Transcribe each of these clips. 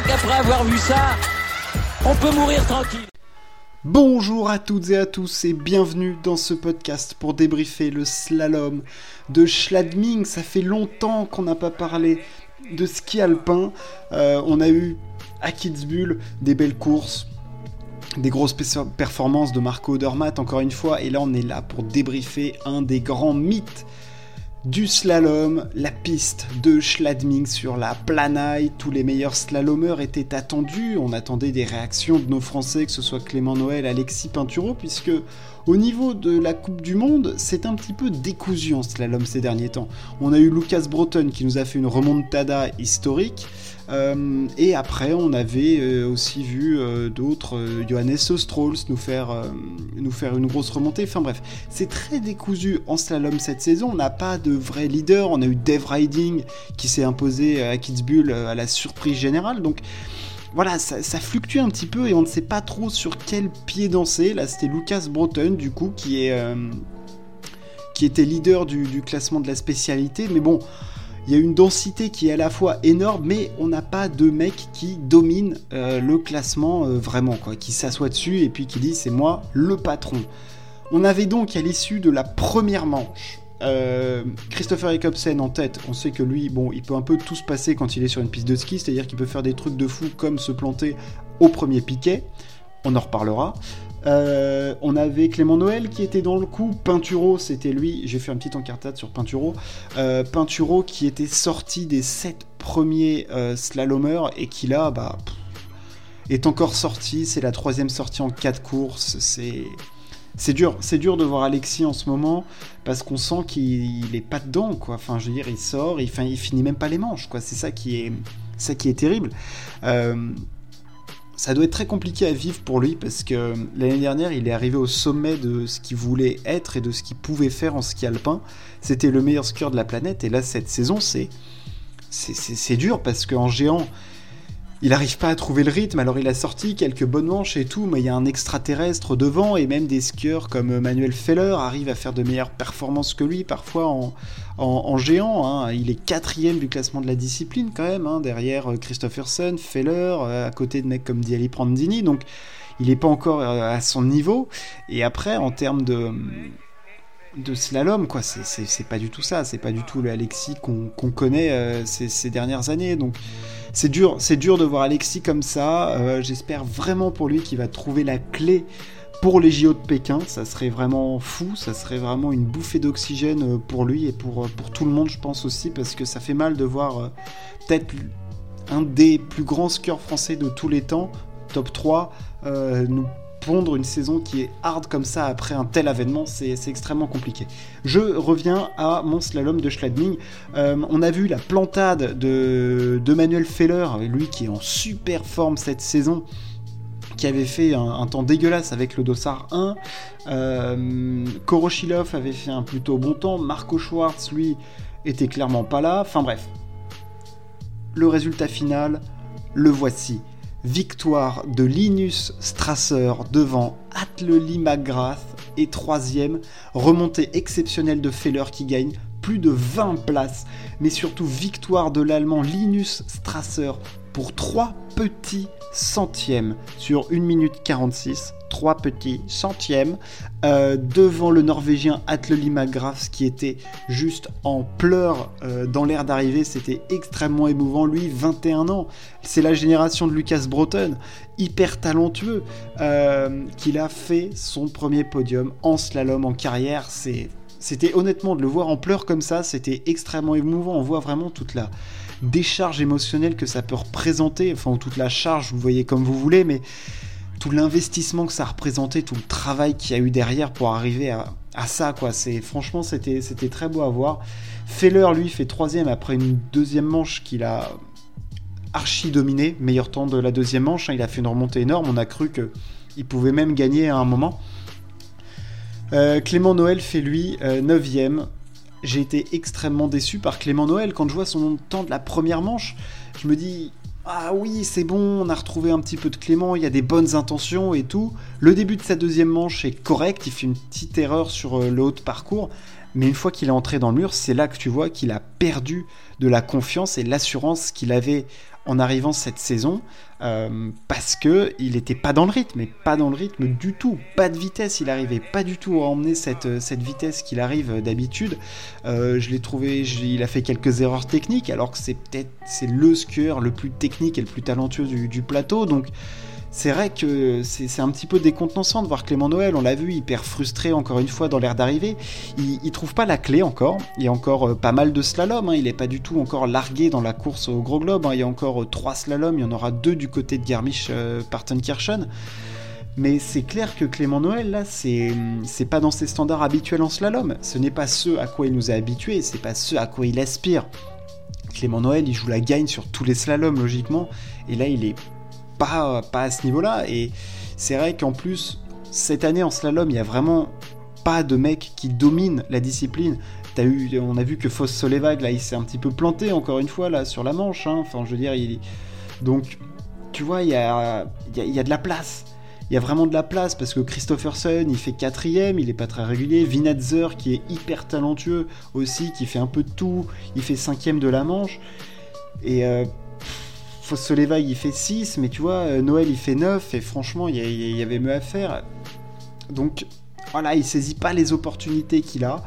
crois qu'après avoir vu ça, on peut mourir tranquille. Bonjour à toutes et à tous et bienvenue dans ce podcast pour débriefer le slalom de Schladming. Ça fait longtemps qu'on n'a pas parlé de ski alpin. Euh, on a eu à Kitzbühel des belles courses, des grosses performances de Marco Odermatt encore une fois. Et là on est là pour débriefer un des grands mythes du slalom, la piste de Schladming sur la Planaille. Tous les meilleurs slalomeurs étaient attendus. On attendait des réactions de nos Français, que ce soit Clément Noël, Alexis Pinturo, puisque au niveau de la Coupe du Monde, c'est un petit peu décousu en slalom ces derniers temps. On a eu Lucas Breton qui nous a fait une remontada historique. Euh, et après, on avait euh, aussi vu euh, d'autres, Johannes Strolls nous faire, nous faire une grosse remontée. Enfin bref, c'est très décousu en slalom cette saison. On n'a pas de vrai leader. On a eu Dave Riding qui s'est imposé à Kitzbühel à la surprise générale. Donc voilà, ça, fluctue un petit peu et on ne sait pas trop sur quel pied danser. Là, c'était Lucas Breton du coup qui est qui était leader du classement de la spécialité. Mais bon il y a une densité qui est à la fois énorme, mais on n'a pas de mec qui domine euh, le classement euh, vraiment, quoi, qui s'assoit dessus et puis qui dit c'est moi le patron. On avait donc à l'issue de la première manche euh, Christopher Jacobsen en tête, on sait que lui, bon, il peut un peu tout se passer quand il est sur une piste de ski, c'est-à-dire qu'il peut faire des trucs de fou comme se planter au premier piquet. On en reparlera. Euh, on avait Clément Noël qui était dans le coup. Pinturo, c'était lui. J'ai fait un petit encartade sur Pinturo. Euh, Pinturo qui était sorti des 7 premiers euh, slalomers et qui là, bah, est encore sorti. C'est la troisième sortie en 4 courses. C'est. C'est dur, c'est dur de voir Alexis en ce moment parce qu'on sent qu'il est pas dedans quoi. Enfin, je veux dire, il sort, il, il finit même pas les manches quoi. C'est ça qui est, ça qui est terrible. Ça doit être très compliqué à vivre pour lui parce que l'année dernière, il est arrivé au sommet de ce qu'il voulait être et de ce qu'il pouvait faire en ski alpin. C'était le meilleur skieur de la planète et là, cette saison, c'est c'est dur parce qu'en géant, il n'arrive pas à trouver le rythme, alors il a sorti quelques bonnes manches et tout, mais il y a un extraterrestre devant, et même des skieurs comme Manuel Feller arrivent à faire de meilleures performances que lui, parfois en, géant. Hein. Il est quatrième du classement de la discipline quand même, hein, derrière euh, Christopherson, Feller, euh, à côté de mecs comme Diali Prandini, donc il n'est pas encore euh, à son niveau. Et après, en termes de slalom, quoi. C'est pas du tout ça. C'est pas du tout le Alexis qu'on connaît ces, ces, dernières années. Donc, c'est dur, c'est dur de voir Alexis comme ça. Euh, j'espère vraiment pour lui qu'il va trouver la clé pour les JO de Pékin. Ça serait vraiment fou, ça serait vraiment une bouffée d'oxygène euh, pour lui et pour, euh, pour tout le monde, je pense aussi, parce que ça fait mal de voir peut-être un des plus grands skieurs français de tous les temps, top 3, nous pondre une saison qui est hard comme ça après un tel avènement, c'est extrêmement compliqué. Je reviens à mon slalom de Schladming. Euh, on a vu la plantade de, Manuel Feller, lui qui est en super forme cette saison qui avait fait un, temps dégueulasse avec le Dossard 1. Euh, Koroshilov avait fait un plutôt bon temps. Marco Schwartz, lui, était clairement pas là. Enfin bref. Le résultat final, le voici victoire de Linus Strasser devant Atleli McGrath et troisième, remontée exceptionnelle de Feller qui gagne plus de 20 places, mais surtout victoire de l'Allemand Linus Strasser pour 3 petits centièmes sur 1 minute 46 trois petits centièmes euh, devant le Norvégien Atle Limagraf qui était juste en pleurs euh, dans l'air d'arrivée. C'était extrêmement émouvant. Lui, 21 ans, c'est la génération de Lucas Broughton, hyper talentueux, euh, qu'il a fait son premier podium en slalom en carrière. C'était honnêtement de le voir en pleurs comme ça, c'était extrêmement émouvant. On voit vraiment toute la décharge émotionnelle que ça peut représenter, enfin, ou toute la charge, vous voyez comme vous voulez, mais tout l'investissement que ça représentait, tout le travail qu'il y a eu derrière pour arriver à, ça, quoi. Franchement, c'était c'était très beau à voir. Feller, lui, fait troisième après une deuxième manche qu'il a archi dominé, meilleur temps de la deuxième manche. Hein. il a fait une remontée énorme. On a cru que il pouvait même gagner à un moment. Euh, Clément Noël fait lui 9ème. Euh, J'ai été extrêmement déçu par Clément Noël quand je vois son temps de la première manche. Je me dis, ah oui, c'est bon, on a retrouvé un petit peu de Clément, il y a des bonnes intentions et tout. Le début de sa deuxième manche est correct, il fait une petite erreur sur euh, le haut de parcours, Mais une fois qu'il est entré dans le mur, c'est là que tu vois qu'il a perdu de la confiance et l'assurance qu'il avait en arrivant cette saison euh, parce que il n'était pas dans le rythme, mais pas dans le rythme du tout, pas de vitesse, il arrivait pas du tout à emmener cette, cette vitesse qu'il arrive d'habitude. Euh, je l'ai trouvé, il a fait quelques erreurs techniques alors que c'est peut-être c'est le skieur le plus technique et le plus talentueux du plateau, donc c'est vrai que c'est un petit peu décontenançant de voir Clément Noël, on l'a vu, hyper frustré encore une fois dans l'air d'arrivée. Il, il, trouve pas la clé encore, il y a encore euh, pas mal de slalom, hein. il est pas du tout encore largué dans la course au gros globe, hein. il y a encore euh, trois slaloms, il y en aura deux du côté de Garmisch-Partenkirchen. Euh, mais c'est clair que Clément Noël, là, c'est pas dans ses standards habituels en slalom. Ce n'est pas ce à quoi il nous a habitués, c'est pas ce à quoi il aspire. Clément Noël, il joue la gagne sur tous les slaloms, logiquement. Et là, il est pas, à ce niveau-là. Et c'est vrai qu'en plus, cette année en slalom, il y a vraiment pas de mec qui domine la discipline. Eu, on a vu que Foss Solevag, là, il s'est un petit peu planté encore une fois là sur la manche. Hein. Enfin, je veux donc tu vois, il y a, il y a, de la place. Il y a vraiment de la place parce que Christopherson, il fait quatrième, il est pas très régulier. Vinatzer, qui est hyper talentueux aussi, qui fait un peu de tout, il fait cinquième de la manche. Et euh, Solevaille il fait 6, mais tu vois, euh, Noël il fait 9, et franchement, il y, avait mieux à faire. Donc voilà, il saisit pas les opportunités qu'il a.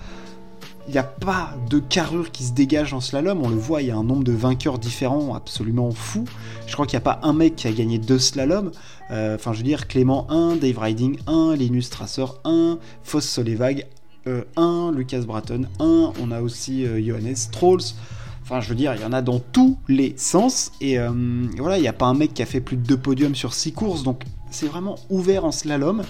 Il n'y a pas de carrure qui se dégage en slalom, on le voit, il y a un nombre de vainqueurs différents absolument fou. Je crois qu'il n'y a pas un mec qui a gagné deux slaloms. Euh, enfin, je veux dire, Clément 1, Dave Riding 1, Linus Strasser 1, Foss Solevag 1, euh, Lucas Bratton 1, on a aussi Johannes Strolls. Enfin, je veux dire, il y en a dans tous les sens. Et, euh, voilà, il n'y a pas un mec qui a fait plus de deux podiums sur six courses. Donc, c'est vraiment ouvert en slalom.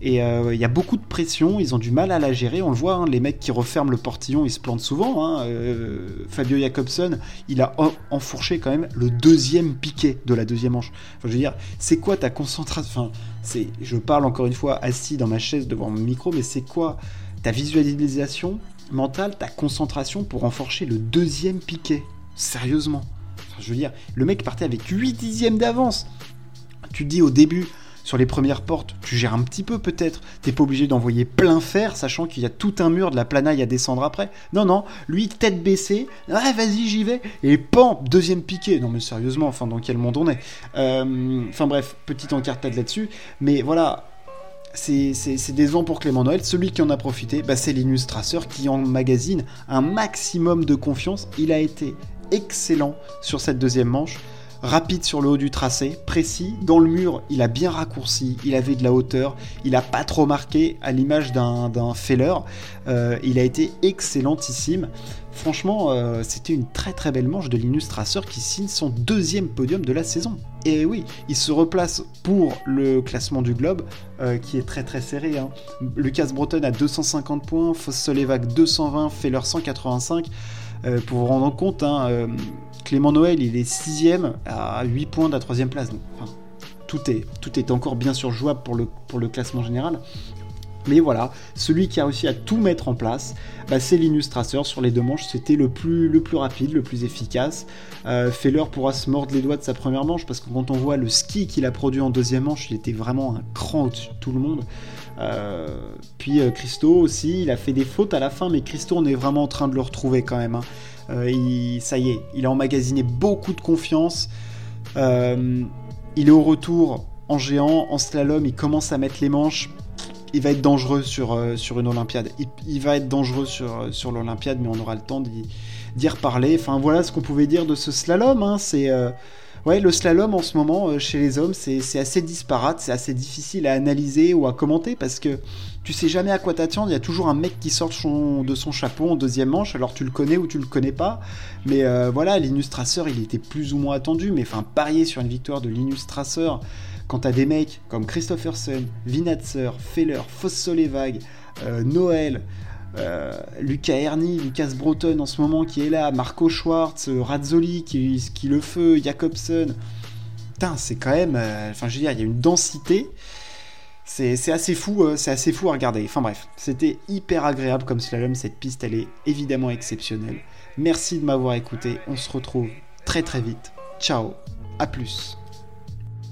Et euh, il y a beaucoup de pression, ils ont du mal à la gérer. On le voit, hein, les mecs qui referment le portillon, ils se plantent souvent. Hein. Euh, Fabio Jacobson, il a enfourché quand même le deuxième piquet de la deuxième manche. Enfin, je veux dire, c'est quoi ta concentration? Enfin, je parle encore une fois assis dans ma chaise devant mon micro, mais c'est quoi ta visualisation mentale, ta concentration pour enforcher le deuxième piquet. Sérieusement. je veux dire, le mec partait avec 8 dixièmes d'avance. Tu dis au début, sur les premières portes, tu gères un petit peu peut-être. T'es pas obligé d'envoyer plein fer, sachant qu'il y a tout un mur de la planaille à descendre après. Non, non, lui, tête baissée, vas-y, j'y vais. Et pan, deuxième piqué. Non, mais sérieusement, enfin, dans quel monde on est? Euh, Enfin, bref, petite encartade là-dessus. Mais voilà, c'est des ans pour Clément Noël. Celui qui en a profité, bah, c'est Linus Strasser qui emmagasine un maximum de confiance. Il a été excellent sur cette deuxième manche. Rapide sur le haut du tracé, précis. Dans le mur, il a bien raccourci, il avait de la hauteur, il a pas trop marqué à l'image d'un Feller. Euh, il a été excellentissime. Franchement, euh, c'était une très très belle manche de Linus Strasser qui signe son deuxième podium de la saison. Et oui, il se replace pour le classement du Globe, euh, qui est très très serré. Hein. Lucas Breton a 250 points, Foss Solevac 220, Feller 185. Euh, pour vous rendre compte, hein, Clément Noël, il est sixième à 8 points de la troisième place. tout est, tout est encore bien sûr jouable pour le, pour le classement général. Mais voilà, celui qui a réussi à tout mettre en place, bah, c'est Linus sur les deux manches. C'était le plus, rapide, le plus efficace. Euh, Feller pourra se mordre les doigts de sa première manche parce que quand on voit le ski qu'il a produit en deuxième manche, il était vraiment un cran au-dessus de tout le monde. Euh, puis euh, Christo aussi, il a fait des fautes à la fin, mais Christo, on est vraiment en train de le retrouver quand même. Hein. Ça y est, il a emmagasiné beaucoup de confiance. il est au retour en géant, en slalom, il commence à mettre les manches il va être dangereux sur, euh, une Olympiade. Il, va être dangereux sur, euh, sur l'Olympiade, mais on aura le temps d'y reparler. Enfin, voilà ce qu'on pouvait dire de ce slalom. Hein. C'est. Euh, le slalom en ce moment chez les hommes, c'est assez disparate, c'est assez difficile à analyser ou à commenter parce que tu sais jamais à quoi t'attendre. Il y a toujours un mec qui sort de son chapeau en deuxième manche, alors tu le connais ou tu le connais pas. Mais voilà, Linus Strasser, il était plus ou moins attendu, mais enfin, parier sur une victoire de Linus Quand t'as des mecs comme Christopherson, Vinatzer, Feller, Fossolevag, euh, Noël, euh, Lucas Ernie, Lucas Breton en ce moment qui est là, Marco Schwartz, euh, Razzoli qui, qui le feu, Jacobson. Putain, c'est quand même. Enfin, je veux dire, il y a une densité. C'est assez fou, c'est assez fou à regarder. Enfin bref, c'était hyper agréable comme slalom. Cette piste, elle est évidemment exceptionnelle. Merci de m'avoir écouté. On se retrouve très très vite. Ciao, à plus.